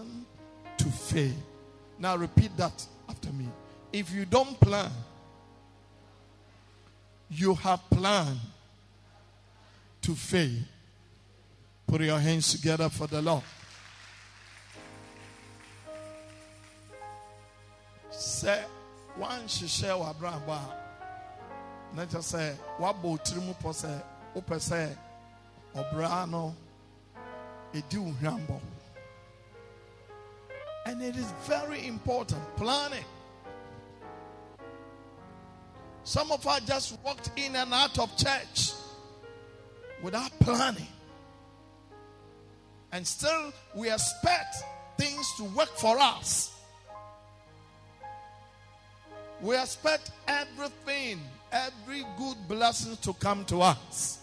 plan to fail. Now repeat that after me. If you don't plan, you have planned to fail. Put your hands together for the Lord. Say, one share wa bramba. Na kyerɛ sɛ wabɔ otiri mu pɔ sɛ wopɛ sɛ ɔbraa no. And it is very important. Planning. Some of us just walked in and out of church without planning. And still, we expect things to work for us. We expect everything, every good blessing to come to us.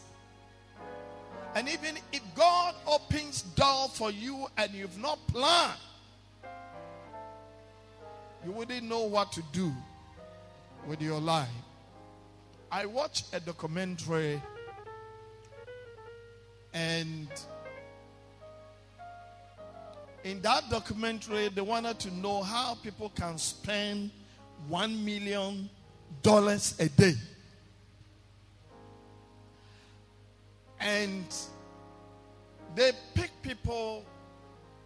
And even if God opens door for you and you've not planned, you wouldn't know what to do with your life. I watched a documentary and in that documentary they wanted to know how people can spend 1 million dollars a day. And they pick people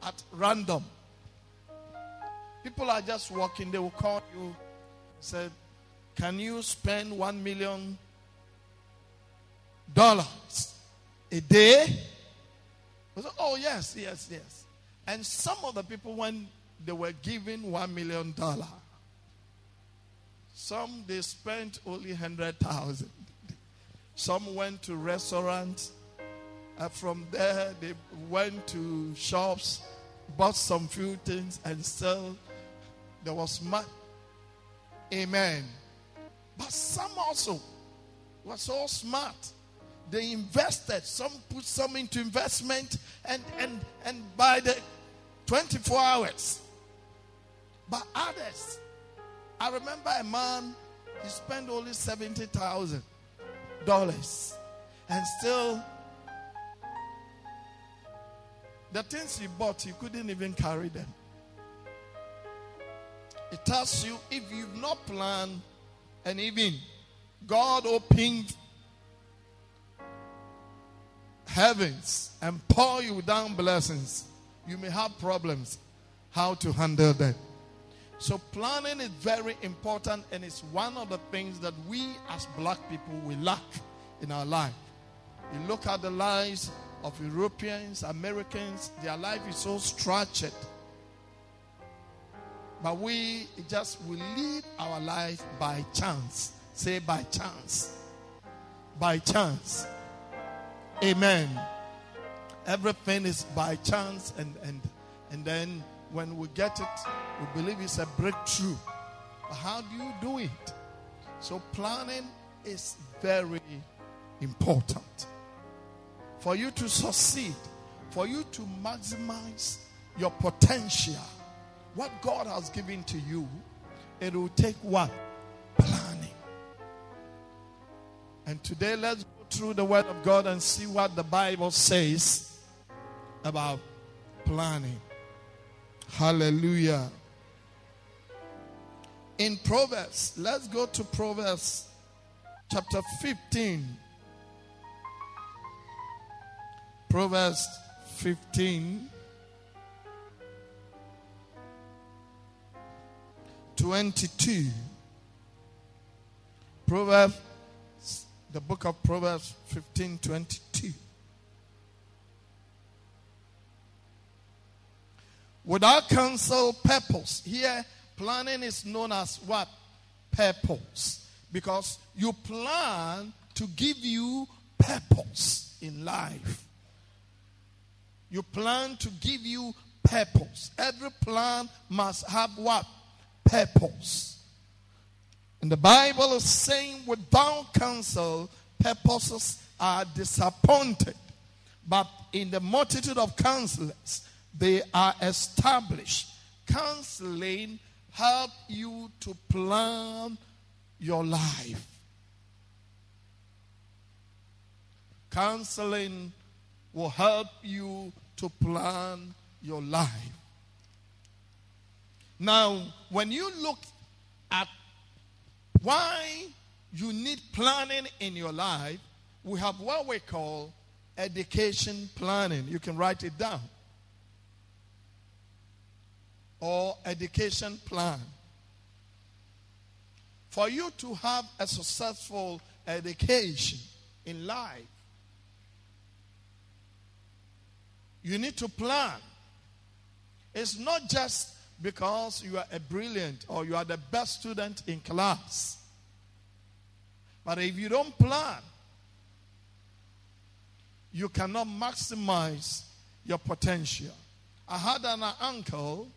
at random. People are just walking, they will call you, said, Can you spend one million dollars a day? Said, Oh, yes, yes, yes. And some of the people, when they were given one million dollars, some they spent only hundred thousand. Some went to restaurants. Uh, from there, they went to shops, bought some few things, and still there was much. Amen. But some also were so smart. They invested. Some put some into investment, and and and by the 24 hours. But others, I remember a man. He spent only seventy thousand dollars, and still the things he bought, he couldn't even carry them. It tells you if you've not planned and even God opened heavens and pour you down blessings, you may have problems how to handle them. So planning is very important and it's one of the things that we as black people we lack in our life. You look at the lives of Europeans, Americans, their life is so structured. But we just we live our life by chance. Say by chance. By chance. Amen. Everything is by chance and and and then when we get it, we believe it's a breakthrough. But how do you do it? So planning is very important. For you to succeed, for you to maximize your potential, what God has given to you, it will take what? Planning. And today, let's go through the Word of God and see what the Bible says about planning. Hallelujah. In Proverbs, let's go to Proverbs chapter 15. Proverbs 15. 22. Proverbs, the book of Proverbs 15 22. Without counsel, purpose. Here, planning is known as what? Purpose. Because you plan to give you purpose in life. You plan to give you purpose. Every plan must have what? Purpose. And the Bible is saying, without counsel, purposes are disappointed. But in the multitude of counselors, they are established. Counseling help you to plan your life. Counseling will help you to plan your life. Now, when you look at why you need planning in your life, we have what we call education planning. You can write it down. Or education plan. For you to have a successful education in life, you need to plan. It's not just because you are a brilliant or you are the best student in class. But if you don't plan, you cannot maximize your potential. I had an uncle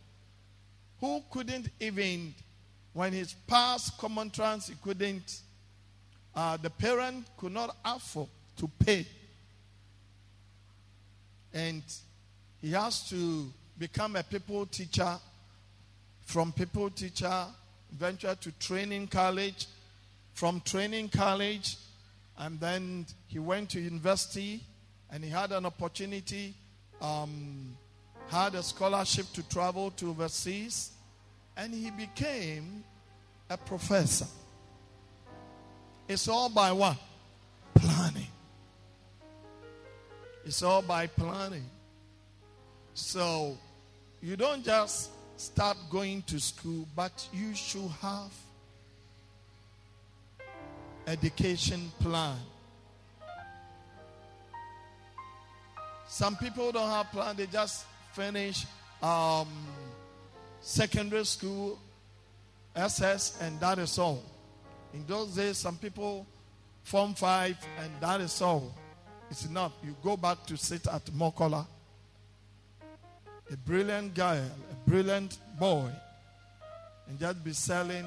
who couldn't even, when he passed common entrance, he couldn't, uh, the parent could not afford to pay. And he has to become a pupil teacher, from pupil teacher, venture to training college, from training college, and then he went to university and he had an opportunity, um, had a scholarship to travel to overseas, and he became a professor. It's all by what? Planning. It's all by planning. So you don't just start going to school, but you should have education plan. Some people don't have plan; they just finish um, secondary school, SS, and that is all. In those days, some people form five, and that is all. It's enough. You go back to sit at Makola. A brilliant guy, brilliant boy, and just be selling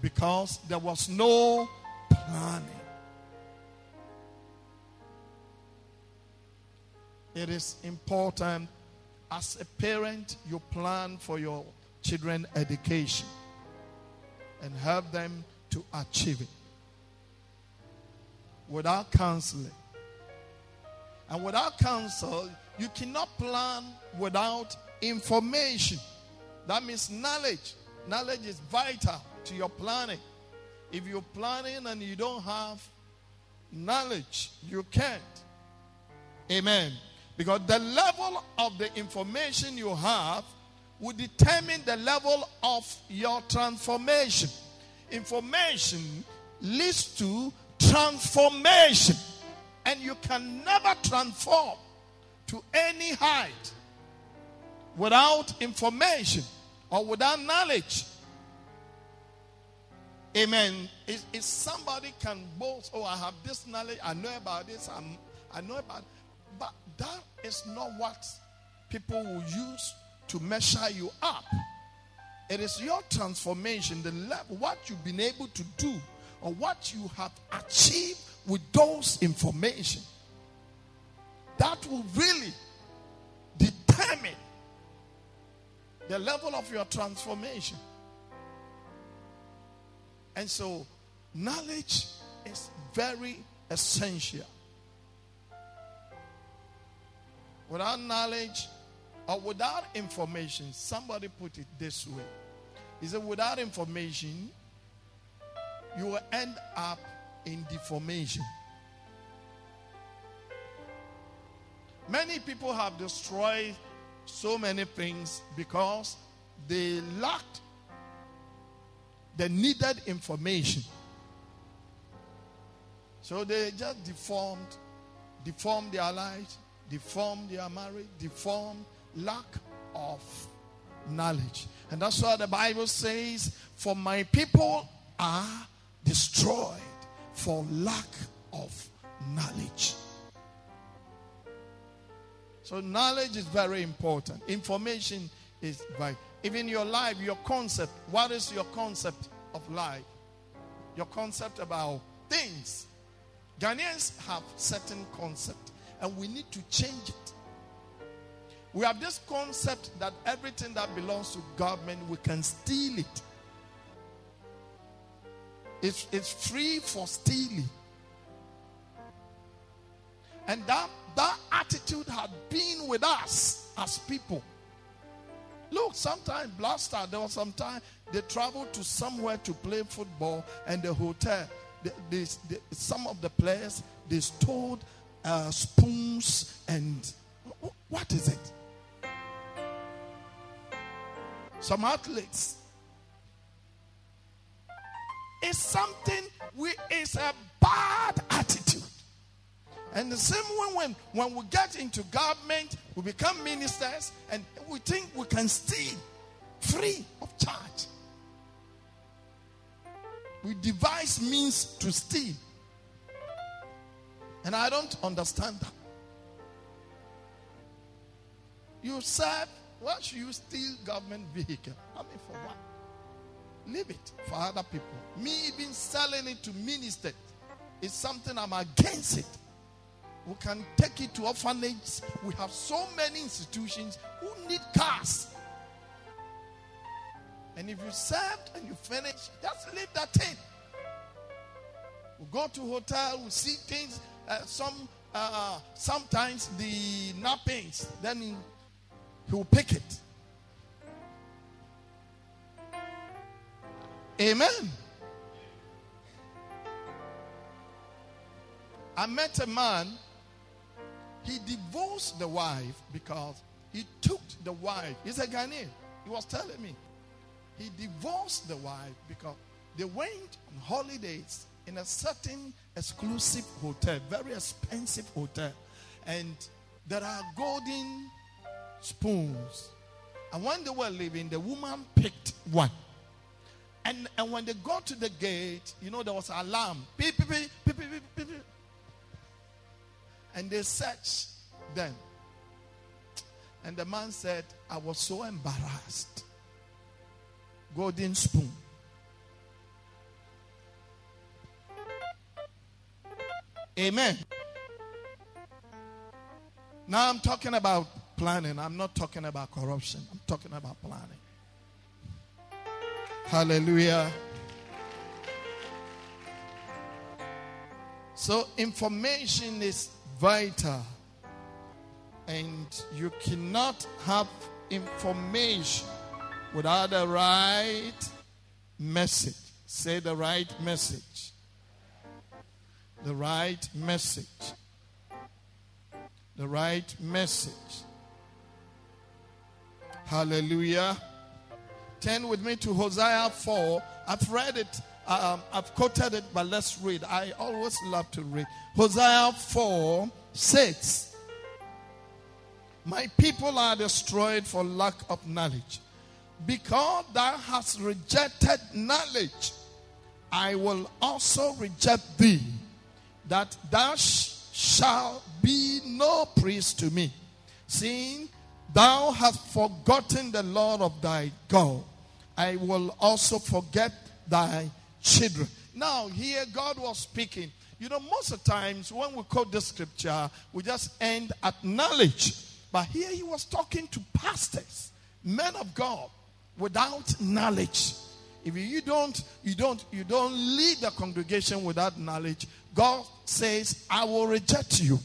because there was no planning. It is important as a parent you plan for your children education and help them to achieve it. Without counseling. And without counsel you cannot plan without information that means knowledge knowledge is vital to your planning. If you're planning and you don't have knowledge, you can't. Amen. Because the level of the information you have will determine the level of your transformation. Information leads to transformation. And you can never transform to any height without information or without knowledge. Amen. If, if somebody can boast, oh, I have this knowledge, I know about this, I'm, I know about but that is not what people will use to measure you up. It is your transformation, the level, what you've been able to do, or what you have achieved with those information. That will really determine the level of your transformation. And so, knowledge is very essential. Without knowledge or without information, somebody put it this way. He said, without information, you will end up in deformation. Many people have destroyed so many things because they lacked the needed information. So they just deformed, deformed their lives, deformed their marriage, deformed lack of knowledge. And that's why the Bible says, For my people are destroyed for lack of knowledge. So, knowledge is very important. Information is vital. Even your life, your concept. What is your concept of life? Your concept about things. Ghanaians have certain concept, and we need to change it. We have this concept that everything that belongs to government, we can steal it. It's, it's free for stealing. And that, that attitude had been with us as people. Look, sometimes Black Stars, there was some time they traveled to somewhere to play football, and the hotel, the, the, the, some of the players, they stole uh, spoons and what is it? Some athletes. It's something we it's a bad attitude. And the same way when, when we get into government, we become ministers and we think we can steal free of charge. We devise means to steal. And I don't understand that. You serve, why should you steal government vehicle? I mean, for what? Leave it for other people. Me even selling it to ministers is something I'm against it. We can take it to orphanages. We have so many institutions who need cars. And if you served and you finish, just leave that thing. We go to hotel, we see things. Uh, some uh, sometimes the nappings, then he, he will pick it. Amen. I met a man, he divorced the wife because he took the wife. He's a Ghanaian. He was telling me. He divorced the wife because they went on holidays in a certain exclusive hotel, very expensive hotel. And there are golden spoons. And when they were leaving, the woman picked one. And, and when they got to the gate, you know, there was an alarm. Beep, beep, beep, And they searched them. And the man said, I was so embarrassed. Golden spoon. Amen. Now I'm talking about planning. I'm not talking about corruption. I'm talking about planning. Hallelujah. So, information is vital. And you cannot have information without the right message. Say the right message. The right message. The right message. Hallelujah. Turn with me to Hosea 4. I've read it, um, I've quoted it, but let's read. I always love to read. Hosea 4 6. My people are destroyed for lack of knowledge. Because thou hast rejected knowledge, I will also reject thee, that thou sh- shalt be no priest to me, seeing thou hast forgotten the Lord of thy God. I will also forget thy children. Now, here God was speaking. You know, most of the times when we quote the scripture, we just end at knowledge. But here he was talking to pastors, men of God, without knowledge. If you don't, you don't, you don't lead the congregation without knowledge, God says, I will reject you.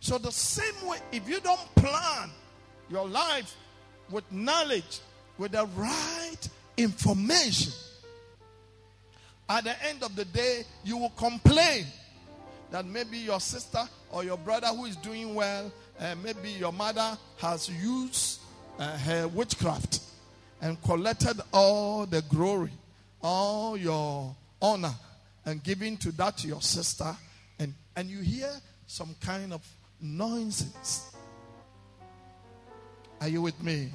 So the same way, if you don't plan your life with knowledge, with the right information. At the end of the day, you will complain that maybe your sister or your brother who is doing well, uh, maybe your mother has used uh, her witchcraft and collected all the glory, all your honor, and giving to that your sister, and, and you hear some kind of nonsense. Are you with me?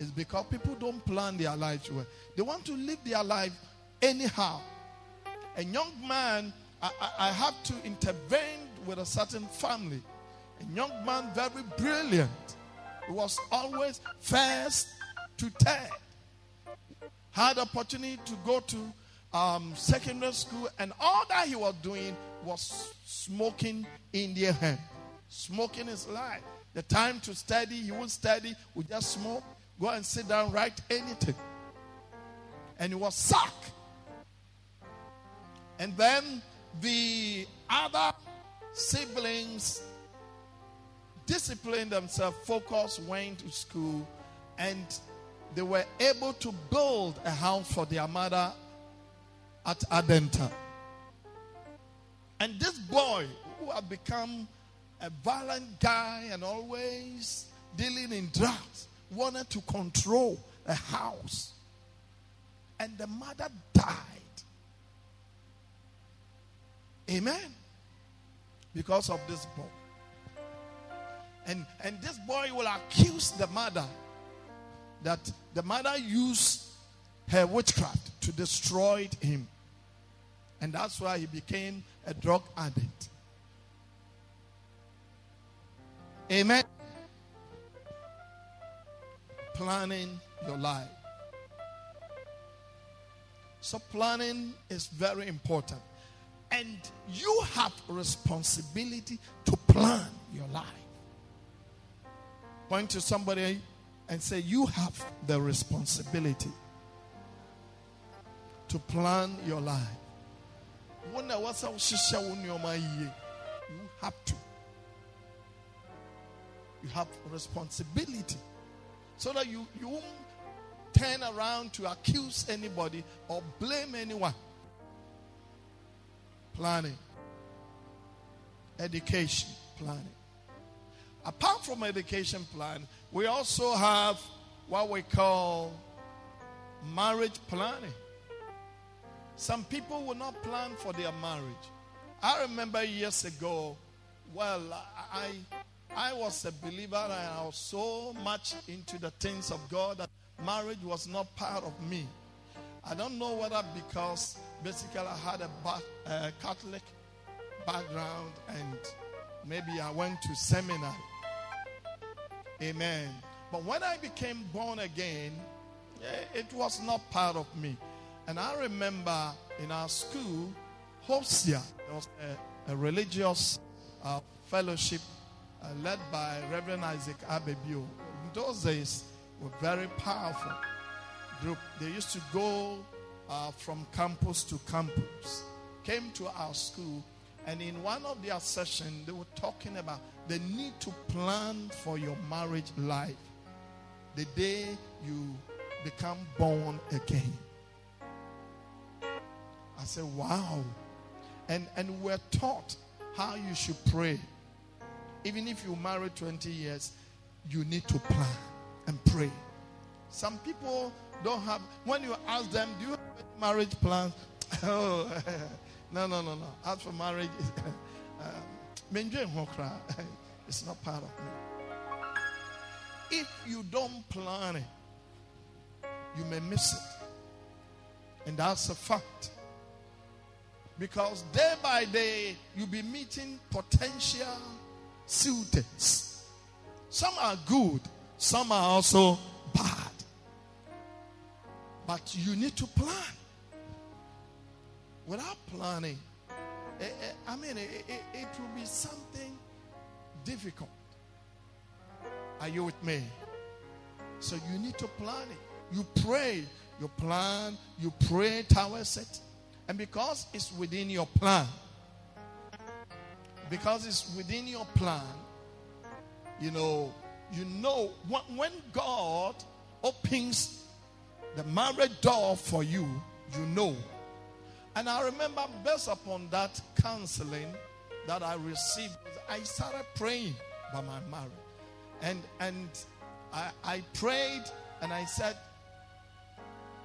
It's because people don't plan their lives well. They want to live their life anyhow. A young man, I, I, I have to intervene with a certain family. A young man, very brilliant. He was always first to third. Had opportunity to go to um, secondary school, and all that he was doing was smoking Indian hemp. Smoking his life. The time to study, he would study, would just smoke. Go and sit down, write anything. And he was sacked. And then the other siblings disciplined themselves, focused, went to school, and they were able to build a house for their mother at Adenta. And this boy, who had become a violent guy and always dealing in drugs, wanted to control a house. And the mother died. Amen. Because of this boy. And, and this boy will accuse the mother that the mother used her witchcraft to destroy him. And that's why he became a drug addict. Amen. Planning your life. So planning is very important. And you have responsibility to plan your life. Point to somebody and say, You have the responsibility to plan your life. You have to. You have responsibility. So that you, you won't turn around to accuse anybody or blame anyone. Planning. Education planning. Apart from education plan, we also have what we call marriage planning. Some people will not plan for their marriage. I remember years ago, well, I I was a believer and I was so much into the things of God that marriage was not part of me. I don't know whether because basically I had a uh, Catholic background and maybe I went to seminary. Amen. But when I became born again, eh, it was not part of me. And I remember in our school, Hosea, there was a, a religious uh, fellowship uh, led by Reverend Isaac Abebio. In those days, were very powerful group. They used to go uh, from campus to campus. Came to our school, and in one of their sessions, they were talking about the need to plan for your marriage life the day you become born again. I said, wow. And, and we're taught how you should pray. Even if you marry 20 years, you need to plan and pray. Some people don't have, when you ask them, do you have marriage plans? oh, no, no, no, no. As for marriage, um, it's not part of me. If you don't plan it, you may miss it. And that's a fact. Because day by day, you'll be meeting potential suitors. Some are good, some are also. But you need to plan. Without planning, eh, eh, I mean, it, it, it will be something difficult. Are you with me? So you need to plan it. You pray, you plan, you pray towards it. And because it's within your plan, because it's within your plan, you know, you know when God opens the marriage door for you, you know. And I remember, based upon that counseling that I received, I started praying by my marriage. And and I, I prayed and I said,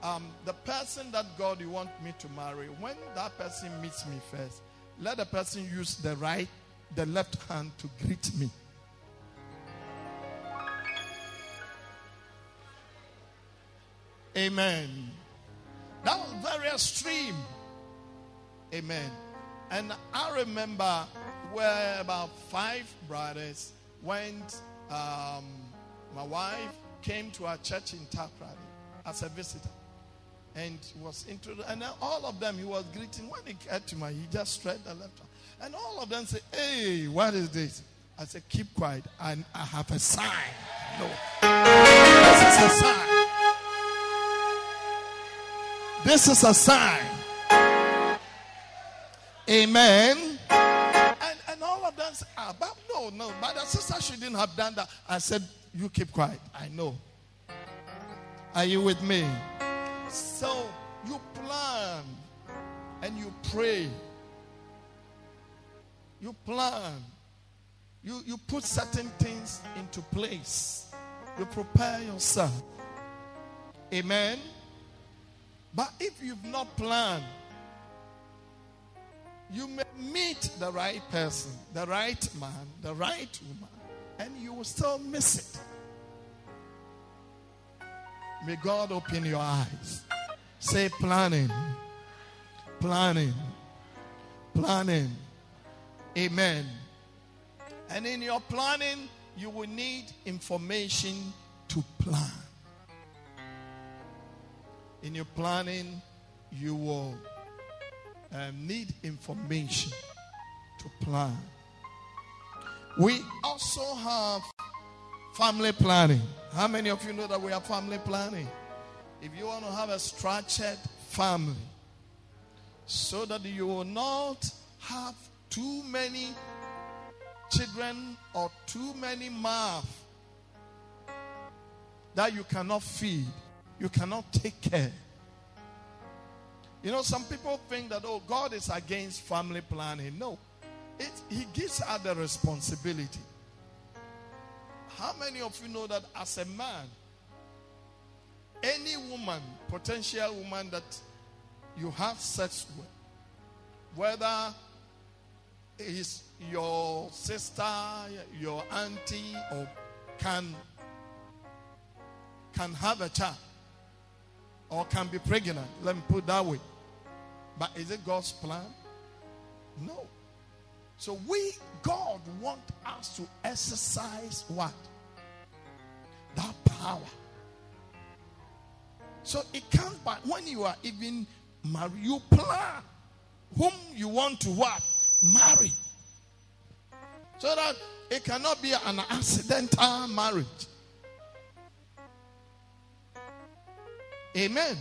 um, the person that God you want me to marry, when that person meets me first, let the person use the right, the left hand to greet me. Amen. That was very extreme. Amen. And I remember where about five brothers went. Um, my wife came to our church in Takoradi as a visitor and was introduced. And all of them he was greeting. When he got to my, he just straight the left. And all of them say, Hey, what is this? I said, Keep quiet. And I have a sign. No. This is a sign. This is a sign. Amen. And, and all of them say, ah, but no, no, but the sister shouldn't have done that. I said, You keep quiet. I know. Are you with me? So you plan and you pray. You plan. You, you put certain things into place. You prepare yourself. Amen. But if you've not planned, you may meet the right person, the right man, the right woman, and you will still miss it. May God open your eyes. Say planning, planning, planning. Amen. And in your planning, you will need information to plan. In your planning, you will um, need information to plan. We also have family planning. How many of you know that we have family planning? If you want to have a structured family, so that you will not have too many children or too many mouths that you cannot feed, you cannot take care. You know, some people think that, oh, God is against family planning. No, it, He gives us the responsibility. How many of you know that as a man, any woman, potential woman that you have sex with, whether is your sister, your auntie, or can can have a child or can be pregnant. Let me put that way. But is it God's plan? No. So we, God, want us to exercise what? That power. So it comes by when you are even married, you plan whom you want to what? Marry. So that it cannot be an accidental marriage. Amen.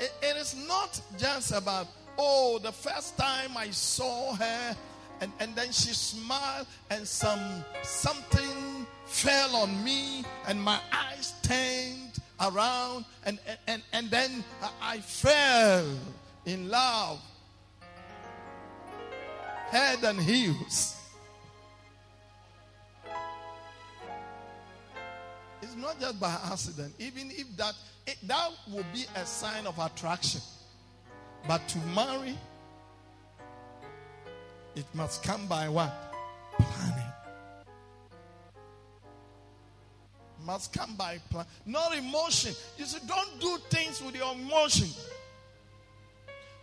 It, it is not just about, oh, the first time I saw her and, and then she smiled and some something fell on me and my eyes turned around and, and, and then I fell in love head and heels. It's not just by accident. Even if that it, that will be a sign of attraction. But to marry, it must come by what? Planning. Must come by plan, not emotion. You see, don't do things with your emotion.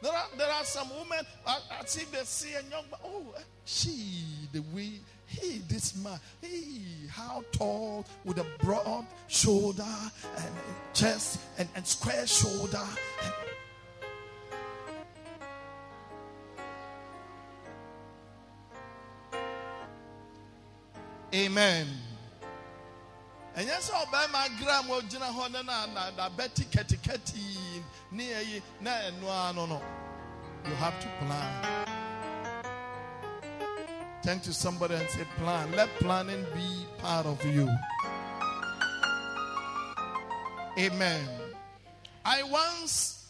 There are, there are some women, I, I see they see a young oh, eh, she, the way, he, this man, he, how tall, with a broad shoulder and chest and, and square shoulder. Amen. All by my gram will jina hona na na betty ketty ketty near na no no no. You have to plan. Turn to somebody and say, Plan. Let planning be part of you. Amen. I once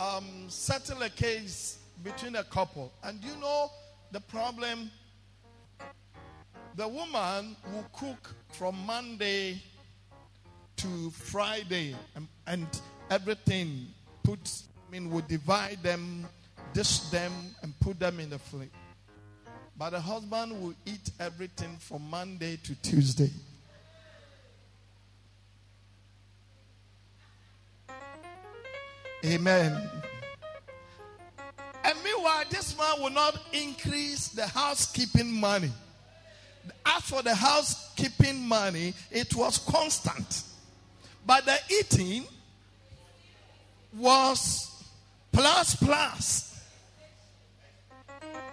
um, settled a case between a couple, and you know the problem the woman will cook from Monday to Friday and, and everything put I mean would divide them, dish them and put them in the fridge. But the husband will eat everything from Monday to Tuesday. Amen. And meanwhile, this man will not increase the housekeeping money. As for the housekeeping money, it was constant. But the eating was plus plus.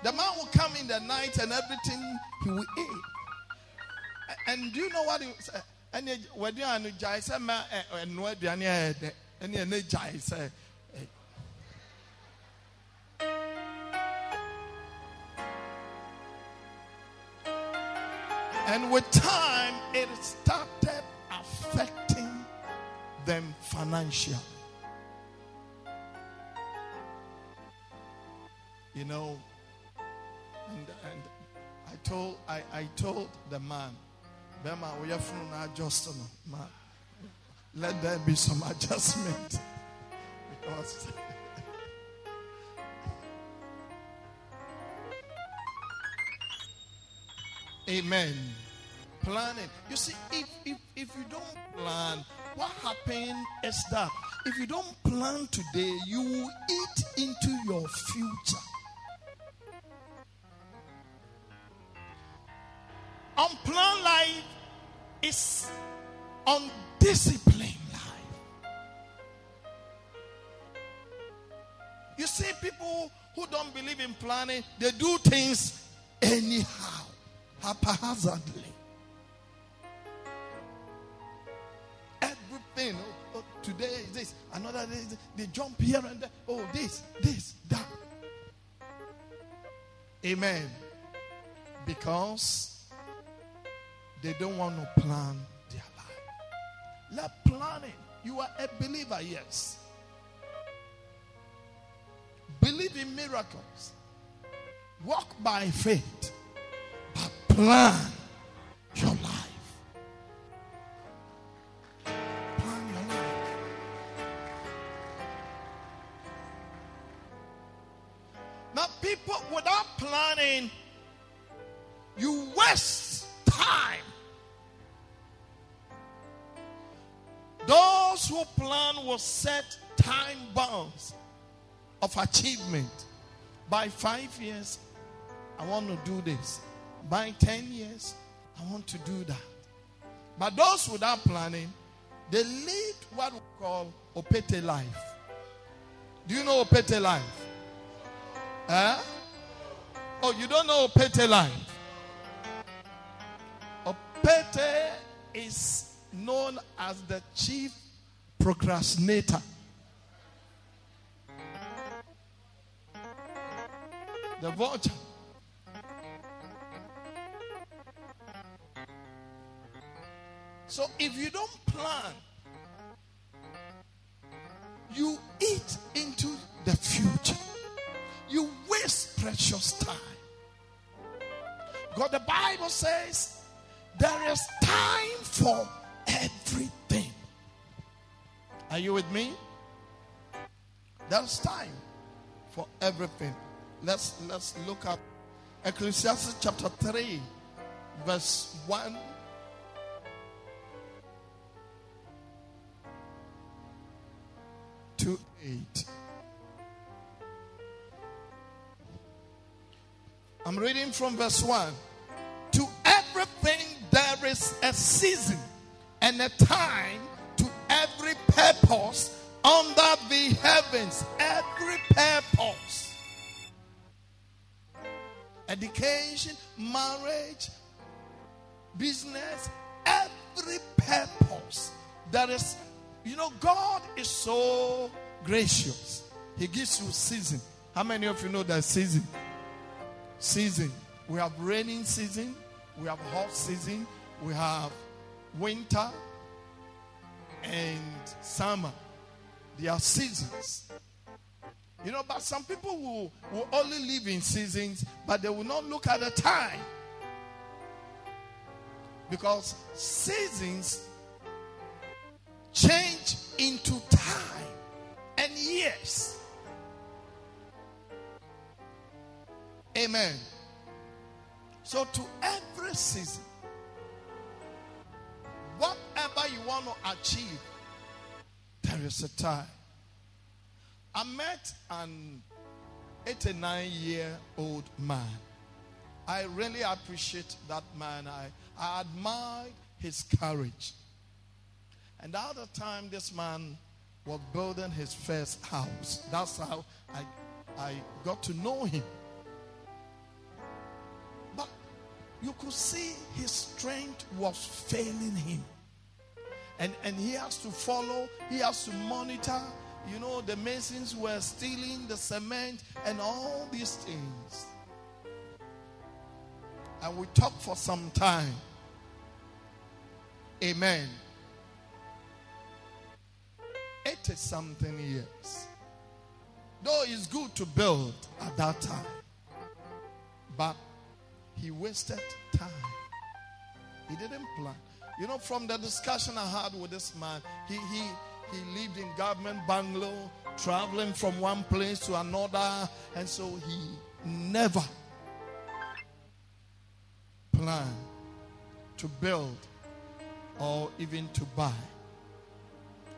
The man will come in the night and everything he will eat. And do you know what he said? And And with time, it started affecting them financially. You know, and, and I told I, I told the man, Bema, we are from adjustment, man. Let there be some adjustment because Amen. Planning. You see, if, if if you don't plan, what happens is that if you don't plan today, you will eat into your future. Unplanned life is undisciplined life. You see, people who don't believe in planning, they do things anyhow, haphazardly. Everything. Oh, oh, today is this, another day, they jump here and there. Oh, this, this, that. Amen. Because they don't want to plan their life. Let planning. You are a believer, yes. Believe in miracles. Walk by faith. But plan set time bounds of achievement. By five years, I want to do this. By 10 years, I want to do that. But those without planning, they lead what we call opete life. Do you know opete life? Huh? Oh, you don't know opete life? Opete is known as the chief procrastinator. The vulture. So if you don't plan, you eat into the future. You waste precious time. God, the Bible says there is time for everything. Are you with me? There's time for everything. Let's let's look at Ecclesiastes chapter 3, verse 1 to 8. I'm reading from verse 1. To everything there is a season and a time every purpose under the heavens. Every purpose. Education, marriage, business, every purpose. There is, you know, God is so gracious. He gives you season. How many of you know that season? Season. We have raining season, we have hot season, we have winter and summer. They are seasons. You know, but some people will, will only live in seasons, but they will not look at the time. Because seasons change into time and years. Amen. So, to every season, want to achieve, there is a time. I met an 89 year old man. I really appreciate that man. I, I admired his courage. And the other time, this man was building his first house. That's how I, I got to know him. But you could see his strength was failing him. And, and he has to follow, he has to monitor. You know, the masons were stealing the cement and all these things. And we talked for some time. Amen. 30 something years. Though it's good to build at that time, but he wasted time. He didn't plan. You know, from the discussion I had with this man, he he he lived in government bungalow, traveling from one place to another, and so he never planned to build or even to buy.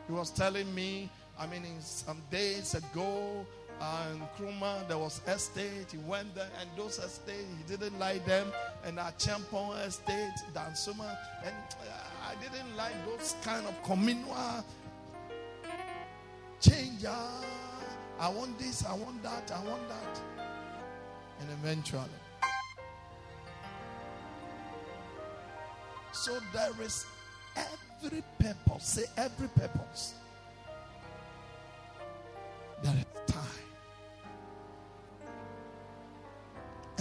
He was telling me, I mean, in some days ago, in Kruma, there was estate. He went there, and those estate, he didn't like them. And at Champon estate, Dansoman, and uh, I didn't like those kind of communal change. Uh, I want this, I want that, I want that. And eventually, so there is every purpose. Say every purpose.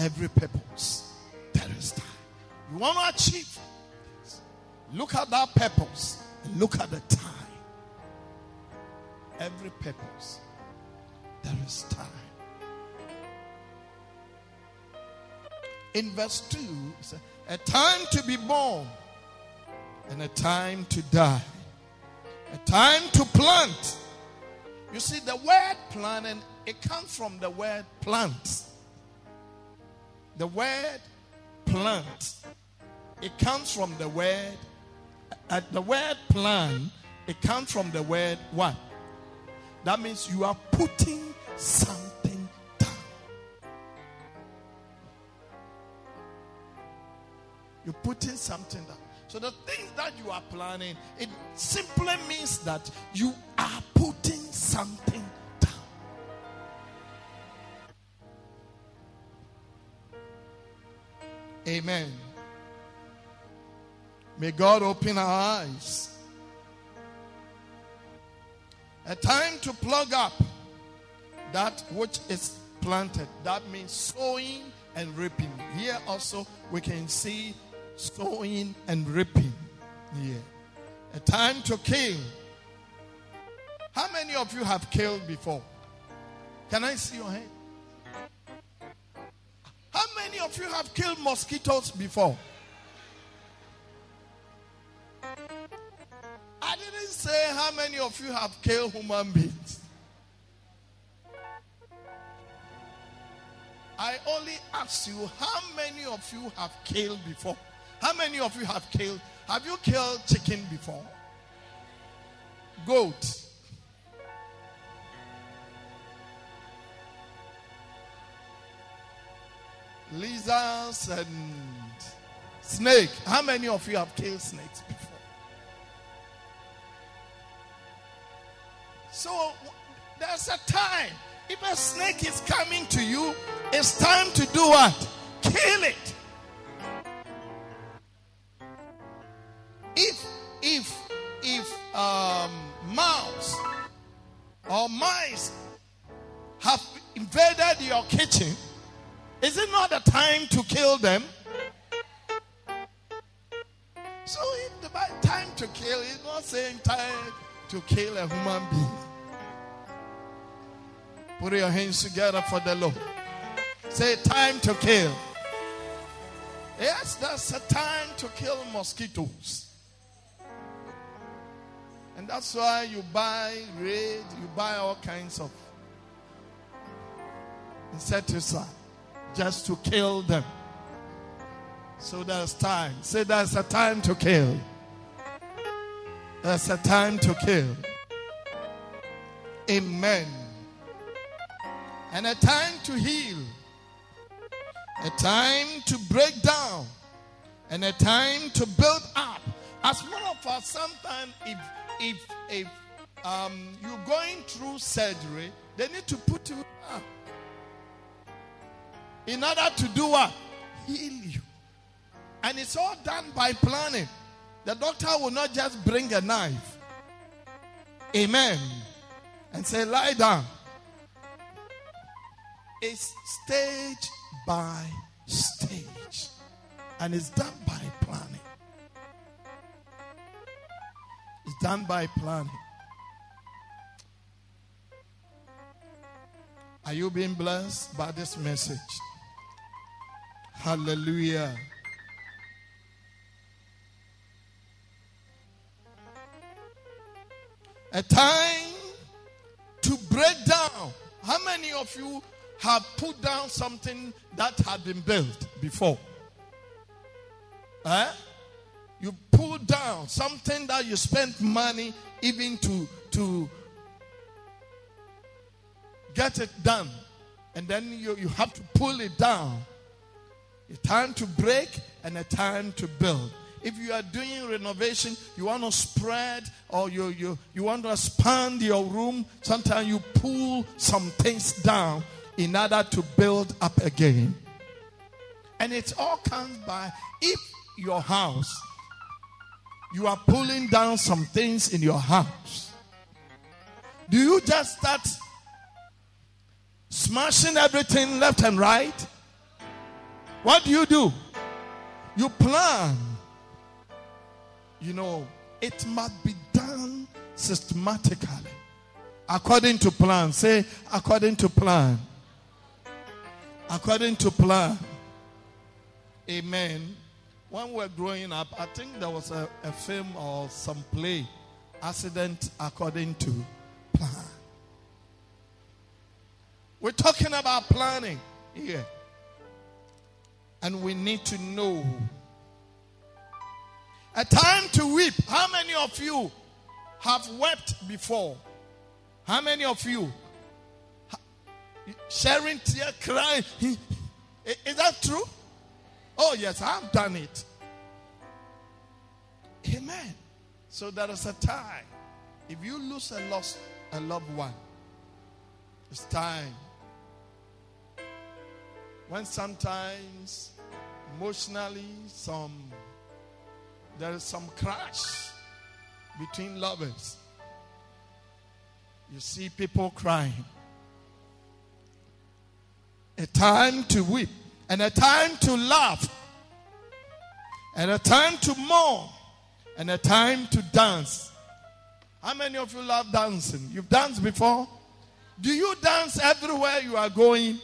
Every purpose. There is time. You want to achieve. Look at that purpose and look at the time. Every purpose. There is time. In verse 2, a time to be born and a time to die, a time to plant. You see, the word planting, it comes from the word plant. The word plant, it comes from the word, uh, the word plan, it comes from the word what? That means you are putting something down. You're putting something down. So the things that you are planning, it simply means that you are putting something Amen. May God open our eyes. A time to plug up that which is planted. That means sowing and reaping. Here also we can see sowing and reaping. Yeah. A time to kill. How many of you have killed before? Can I see your hand? Many of you have killed mosquitoes before? I didn't say how many of you have killed human beings. I only asked you how many of you have killed before. How many of you have killed? Have you killed chicken before? Goat. Lizards and snake. How many of you have killed snakes before? So there's a time. If a snake is coming to you, it's time to do what? Kill it. if if if um, mouse or mice have invaded your kitchen, is it not the time to kill them? So if the time to kill is not saying time to kill a human being. Put your hands together for the Lord. Say time to kill. Yes, that's a time to kill mosquitoes. And that's why you buy raid, you buy all kinds of insecticide just to kill them. So there's time. Say there's a time to kill. There's a time to kill. Amen. And a time to heal. A time to break down. And a time to build up. As one of us, sometimes if if if um, you're going through surgery, they need to put you up in order to do what? Heal you. And it's all done by planning. The doctor will not just bring a knife. Amen. And say, lie down. It's stage by stage. And it's done by planning. It's done by planning. Are you being blessed by this message? Hallelujah. A time to break down. How many of you have put down something that had been built before? Eh? You pull down something that you spent money even to to get it done. And then you, you have to pull it down. A time to break and a time to build. If you are doing renovation, you want to spread or you, you, you want to expand your room, sometimes you pull some things down in order to build up again. And it all comes by if your house, you are pulling down some things in your house. Do you just start smashing everything left and right? What do you do? You plan. You know, it must be done systematically. According to plan. Say, according to plan. According to plan. Amen. When we were growing up, I think there was a, a film or some play, Accident According to Plan. We're talking about planning here. And we need to know. A time to weep. How many of you have wept before? How many of you sharing tear, crying? Is that true? Oh, yes, I've done it. Amen. So there is a time. If you lose a lost a loved one, it's time. When sometimes emotionally some there is some crash between lovers. You see people crying. A time to weep and a time to laugh, and a time to mourn, and a time to dance. How many of you love dancing? You've danced before? Do you dance everywhere you are going?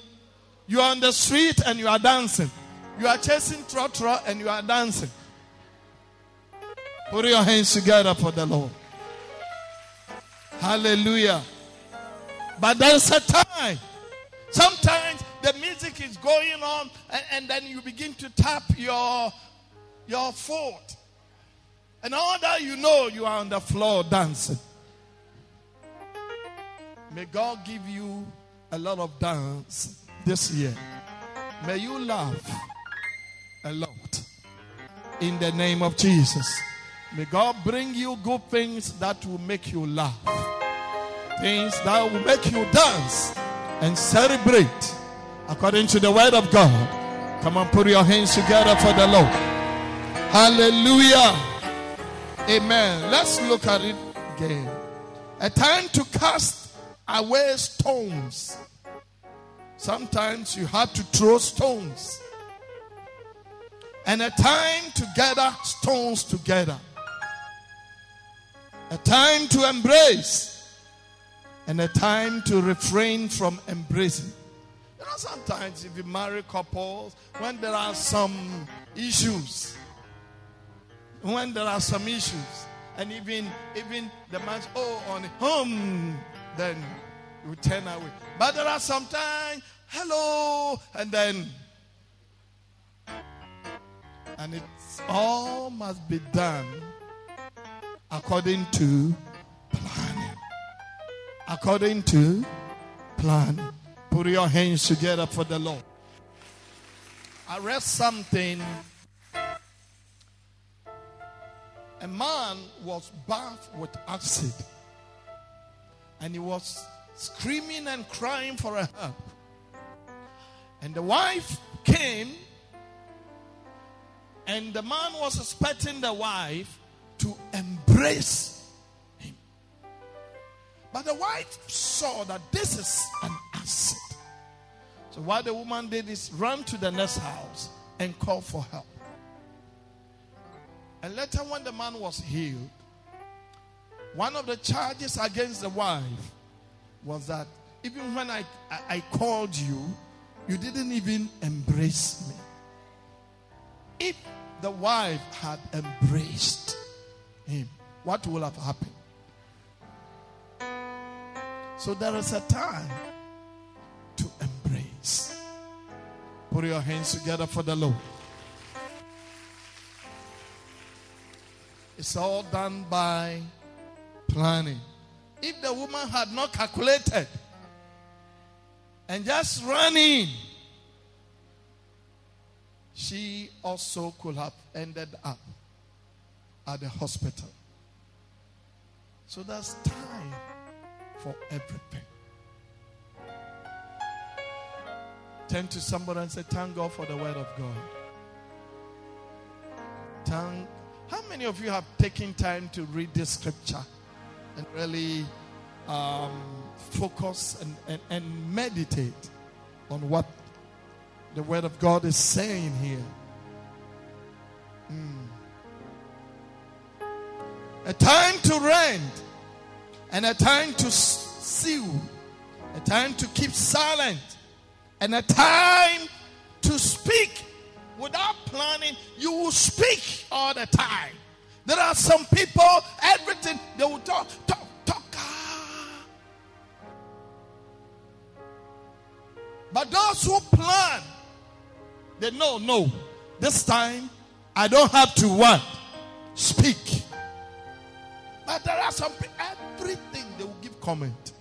You are on the street and you are dancing. You are chasing trotro and you are dancing. Put your hands together for the Lord. Hallelujah. But there's a time. Sometimes the music is going on and, and then you begin to tap your your foot and all that you know you are on the floor dancing may god give you a lot of dance this year may you laugh a lot in the name of jesus may god bring you good things that will make you laugh things that will make you dance and celebrate according to the word of God. Come on, put your hands together for the Lord. Hallelujah. Amen. Let's look at it again. A time to cast away stones. Sometimes you have to throw stones. And a time to gather stones together. A time to embrace. And a time to refrain from embracing. You know, sometimes if you marry couples, when there are some issues, when there are some issues, and even even the man oh on home, then you turn away. But there are sometimes hello, and then and it all must be done according to planning. According to planning. Put your hands together for the Lord. I read something. A man was bathed with acid. And he was screaming and crying for help. And the wife came. And the man was expecting the wife to embrace him. But the wife saw that this is an acid. So what the woman did is run to the next house and call for help. And later, when the man was healed, one of the charges against the wife was that even when I, I, called you, you didn't even embrace me. If the wife had embraced him, what will have happened? So there is a time to embrace. Put your hands together for the Lord. It's all done by planning. If the woman had not calculated and just run in, she also could have ended up at the hospital. So there's time for everything. Turn to somebody and say, Thank God for the word of God. Thank. How many of you have taken time to read this scripture and really um, focus and, and, and meditate on what the word of God is saying here? Mm. A time to rent and a time to seal, a time to keep silent, and a time to speak without planning. You will speak all the time. There are some people, everything they will talk, talk, talk. But those who plan, they know, no, this time I don't have to what? Speak. But there are some people, everything they will give comment.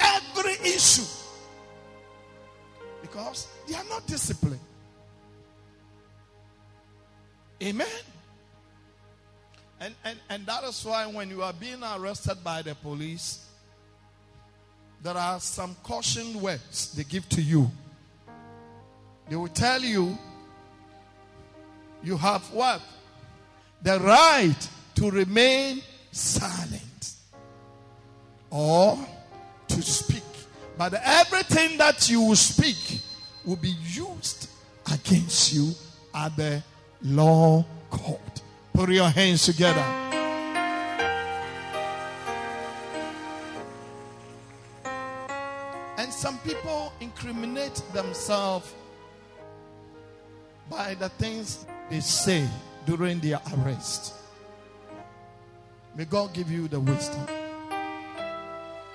Every issue. Because they are not disciplined. Amen. And, and, and that is why when you are being arrested by the police, there are some caution words they give to you. They will tell you you have what? The right to remain silent or to speak. But everything that you will speak will be used against you at the law court. Put your hands together. And some people incriminate themselves by the things they say during their arrest. May God give you the wisdom.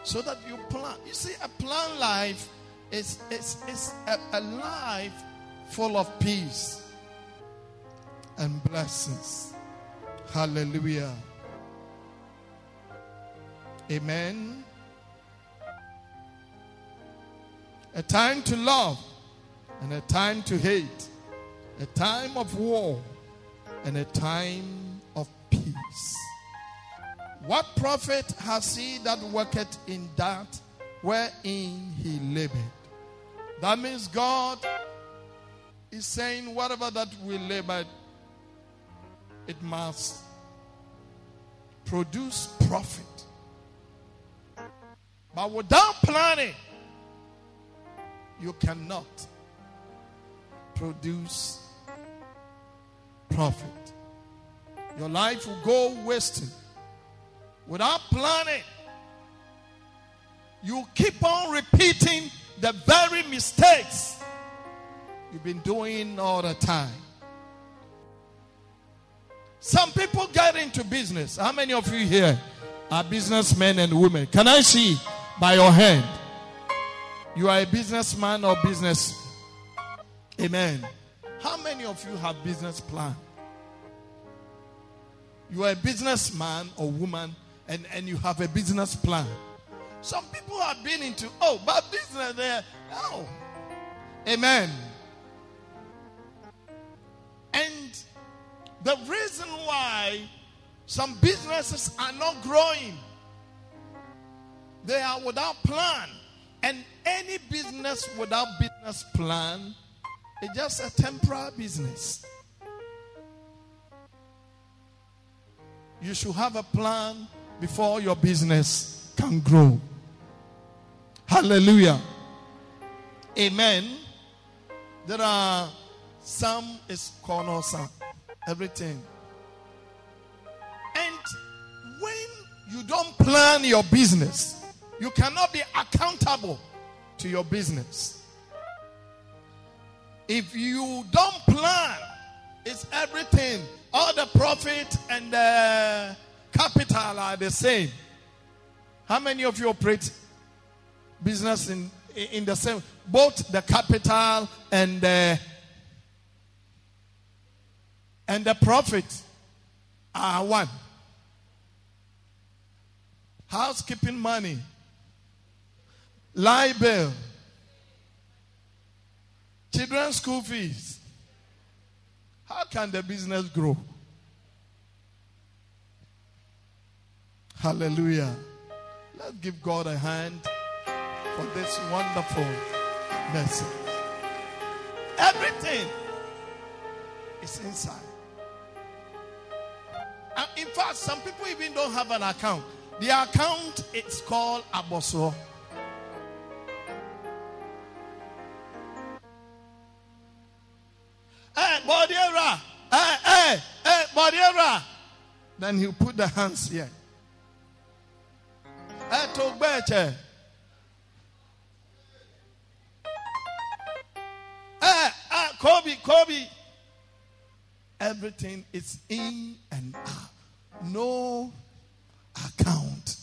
So that you plan. You see, a plan life is, is, is a, a life full of peace and blessings. Hallelujah. Amen. A time to love and a time to hate. A time of war and a time of peace. What profit has he that worketh in that wherein he labored? That means God is saying, whatever that we labored, it must produce profit. But without planning, you cannot produce profit. Your life will go wasted without planning. You keep on repeating the very mistakes you've been doing all the time. Some people get into business. How many of you here are businessmen and women? Can I see by your hand? You are a businessman or business. Amen. How many of you have business plan? You are a businessman or woman and, and you have a business plan. Some people have been into, oh, but business there. Oh. Amen. The reason why some businesses are not growing, they are without plan. And any business without business plan is just a temporary business. You should have a plan before your business can grow. Hallelujah. Amen. There are some is some everything. And when you don't plan your business, You cannot be accountable to your business. If you don't plan, it's everything. All the profit and the capital are the same. How many of you operate business in in the same both the capital and the and the profit are one. Housekeeping money, libel, children's school fees. How can the business grow? Hallelujah. Let's give God a hand for this wonderful message. Everything is inside. And in fact, some people even don't have an account. The account is called Aboso. Hey, Bodiera. Hey, hey, hey, Bodiera. Then he'll put the hands here. Hey, Togbeche. Hey, Kobe, Kobe. Everything is in and out. No account.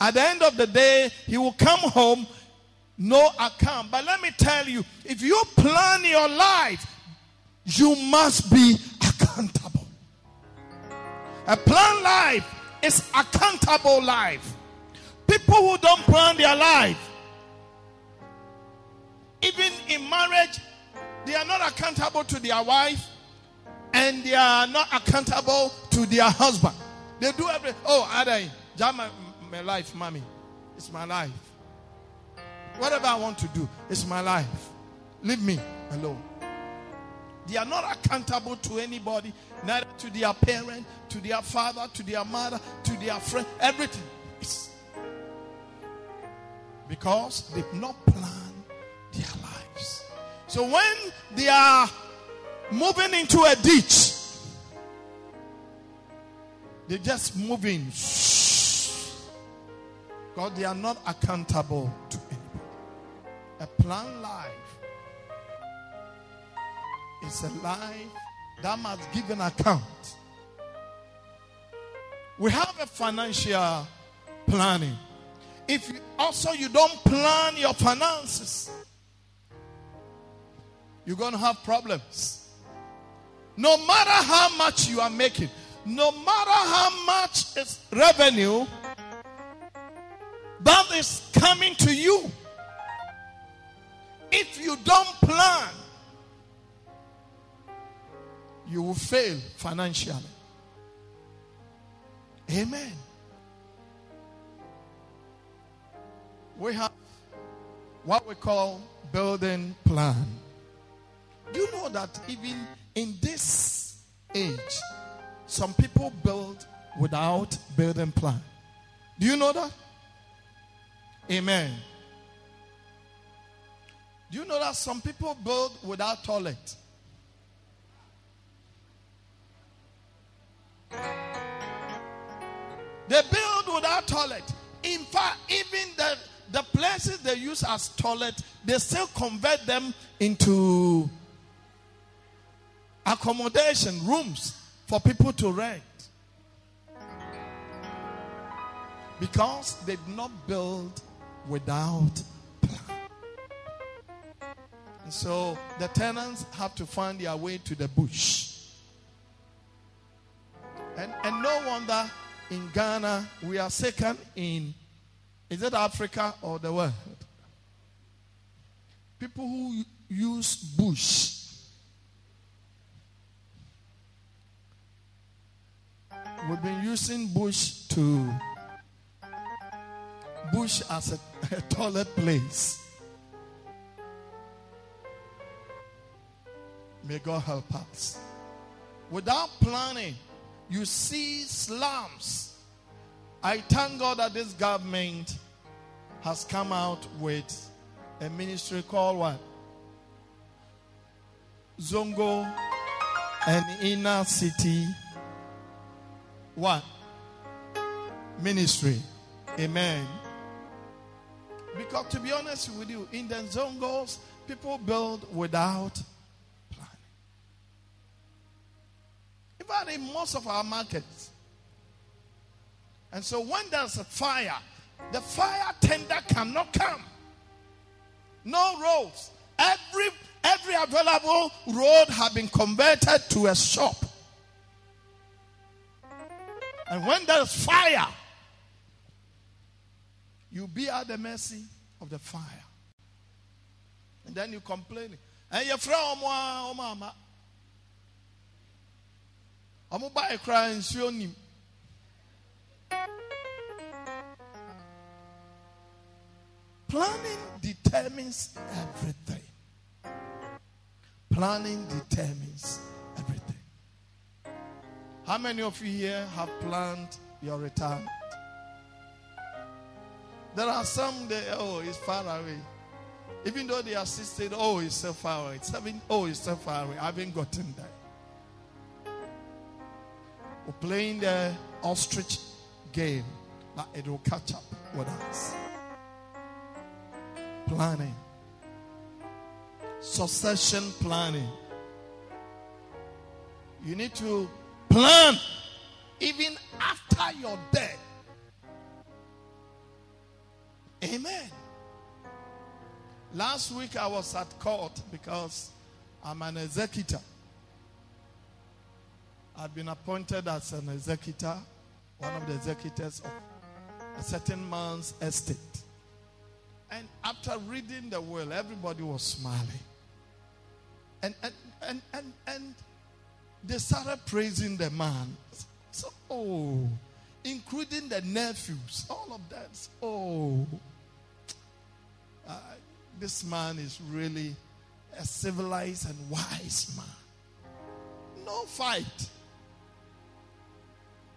At the end of the day, he will come home, no account. But let me tell you, if you plan your life, you must be accountable. A planned life is accountable life. People who don't plan their life, even in marriage, they are not accountable to their wife and they are not accountable to their husband. They do everything. Oh, Adai, jam my, my life, mommy. It's my life. Whatever I want to do, it's my life. Leave me alone. They are not accountable to anybody, neither to their parent, to their father, to their mother, to their friend, everything. It's because they've not planned their lives. So when they are moving into a ditch, they're just moving. God, they are not accountable to anybody. A planned life is a life that must give an account. We have a financial planning. If you, also you don't plan your finances, you're going to have problems. No matter how much you are making, no matter how much is revenue that is coming to you, if you don't plan, you will fail financially. Amen. We have what we call building plan. Do you know that even in this age, some people build without building plan? Do you know that? Amen. Do you know that some people build without toilet? They build without toilet. In fact, even the, the places they use as toilet, they still convert them into accommodation rooms for people to rent. Because they did not build without plan. And so the tenants have to find their way to the bush. And, and no wonder in Ghana we are second in, is it Africa or the world? People who use bush. We've been using bush to bush as a, a toilet place. May God help us. Without planning, you see slums. I thank God that this government has come out with a ministry called what? Zongo and Inner City. What? Ministry. Amen. Because to be honest with you, in the Zongos, people build without planning. In fact, in most of our markets. And so when there's a fire, the fire tender cannot come. No roads. Every every available road have been converted to a shop. And when there's fire, you be at the mercy of the fire. And then you complain. And your friend, oh mama. I'm about to cry buy crying, him. Planning determines everything. Planning determines. How many of you here have planned your retirement? There are some that, oh, it's far away. Even though they assisted, oh, it's so far away. Seven, oh, it's so far away. I haven't gotten there. We're playing the ostrich game, but it will catch up with us. Planning, succession planning. You need to plan even after your death. Amen. Last week I was at court because I'm an executor. I've been appointed as an executor, one of the executors of a certain man's estate. And after reading the will, everybody was smiling. And and and and, and they started praising the man. So, oh, including the nephews, all of that. Oh, uh, this man is really a civilized and wise man. No fight.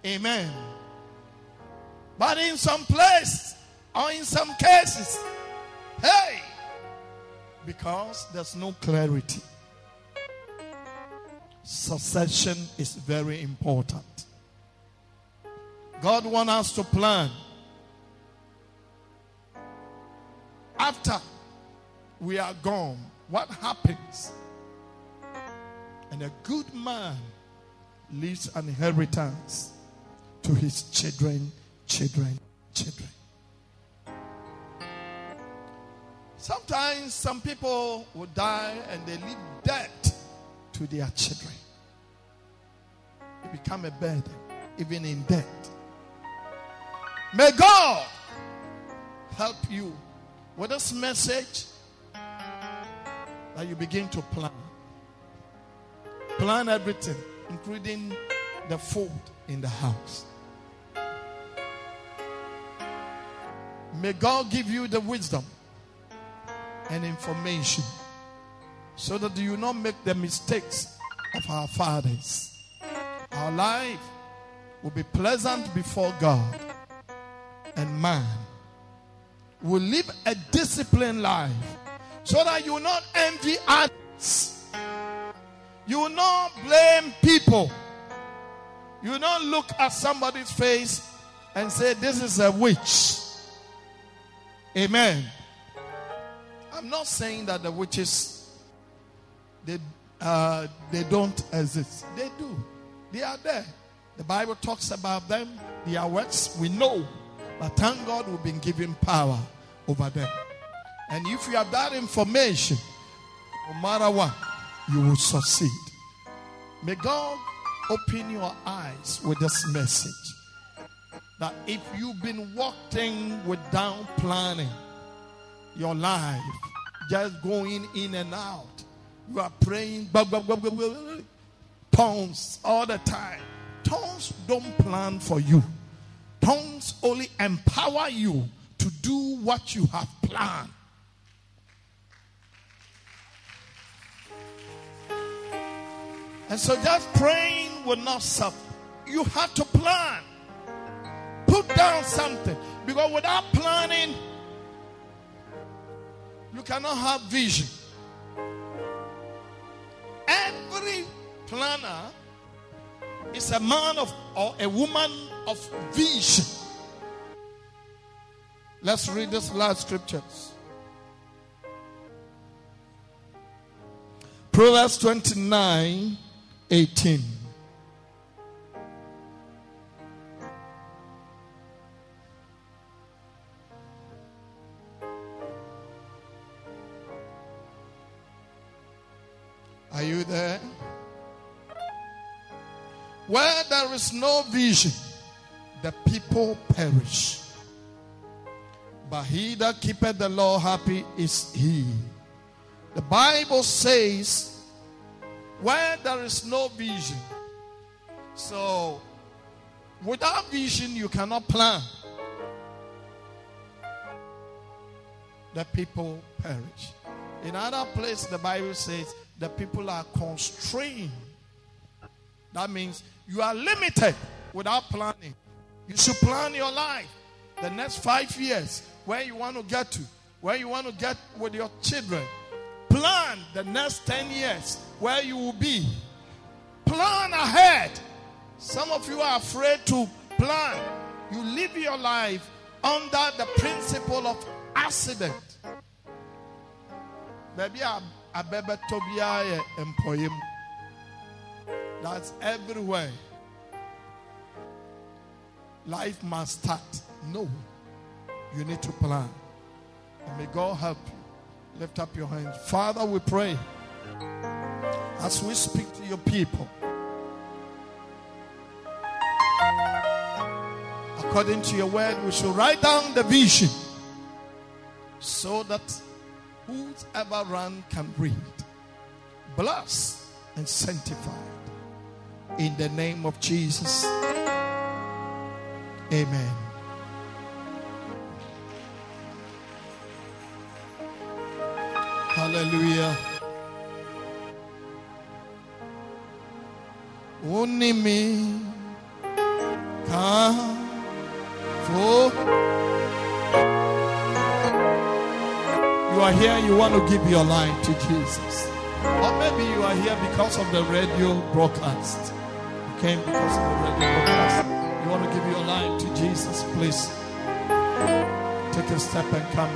Amen. But in some place or in some cases, hey, because there's no clarity. Succession is very important. God wants us to plan after we are gone, what happens? And a good man leaves an inheritance to his children, children, children. Sometimes some people will die and they leave debt to their children. They become a burden, even in death. May God help you with this message that you begin to plan. Plan everything, including the food in the house. May God give you the wisdom and information so that you not make the mistakes of our fathers. Our life will be pleasant before God and man will live a disciplined life so that you will not envy others. You will not blame people. You will not look at somebody's face and say, This is a witch. Amen. I'm not saying that the witches they uh, they don't exist. They do. They are there. The Bible talks about them, their works, we know. But thank God we've been given power over them. And if you have that information, no matter what, you will succeed. May God open your eyes with this message. That if you've been walking without planning your life, just going in and out, you are praying tongues all the time. Tongues don't plan for you. Tongues only empower you to do what you have planned. And so just praying will not serve. You have to plan. Put down something. Because without planning, you cannot have vision. Planner is a man of or a woman of vision. Let's read this last scriptures. Proverbs 29 18. Is no vision, the people perish. But he that keepeth the law happy is he. The Bible says, where there is no vision, so without vision, you cannot plan. The people perish. In other place, the Bible says the people are constrained. That means you are limited without planning. You should plan your life. The next five years, where you want to get to, where you want to get with your children. Plan the next 10 years where you will be. Plan ahead. Some of you are afraid to plan. You live your life under the principle of accident. Baby, I bebe tobia empoyim. That's everywhere. Life must start. No. You need to plan. And may God help you. Lift up your hands. Father, we pray as we speak to your people. According to your word, we shall write down the vision so that whoever runs can read. Blessed and sanctified. In the name of Jesus. Amen. Hallelujah. Only me can for you are here, you want to give your life to Jesus. Or maybe you are here because of the radio broadcast. Came because of the radio broadcast. You want to give your life to Jesus, please take a step and come.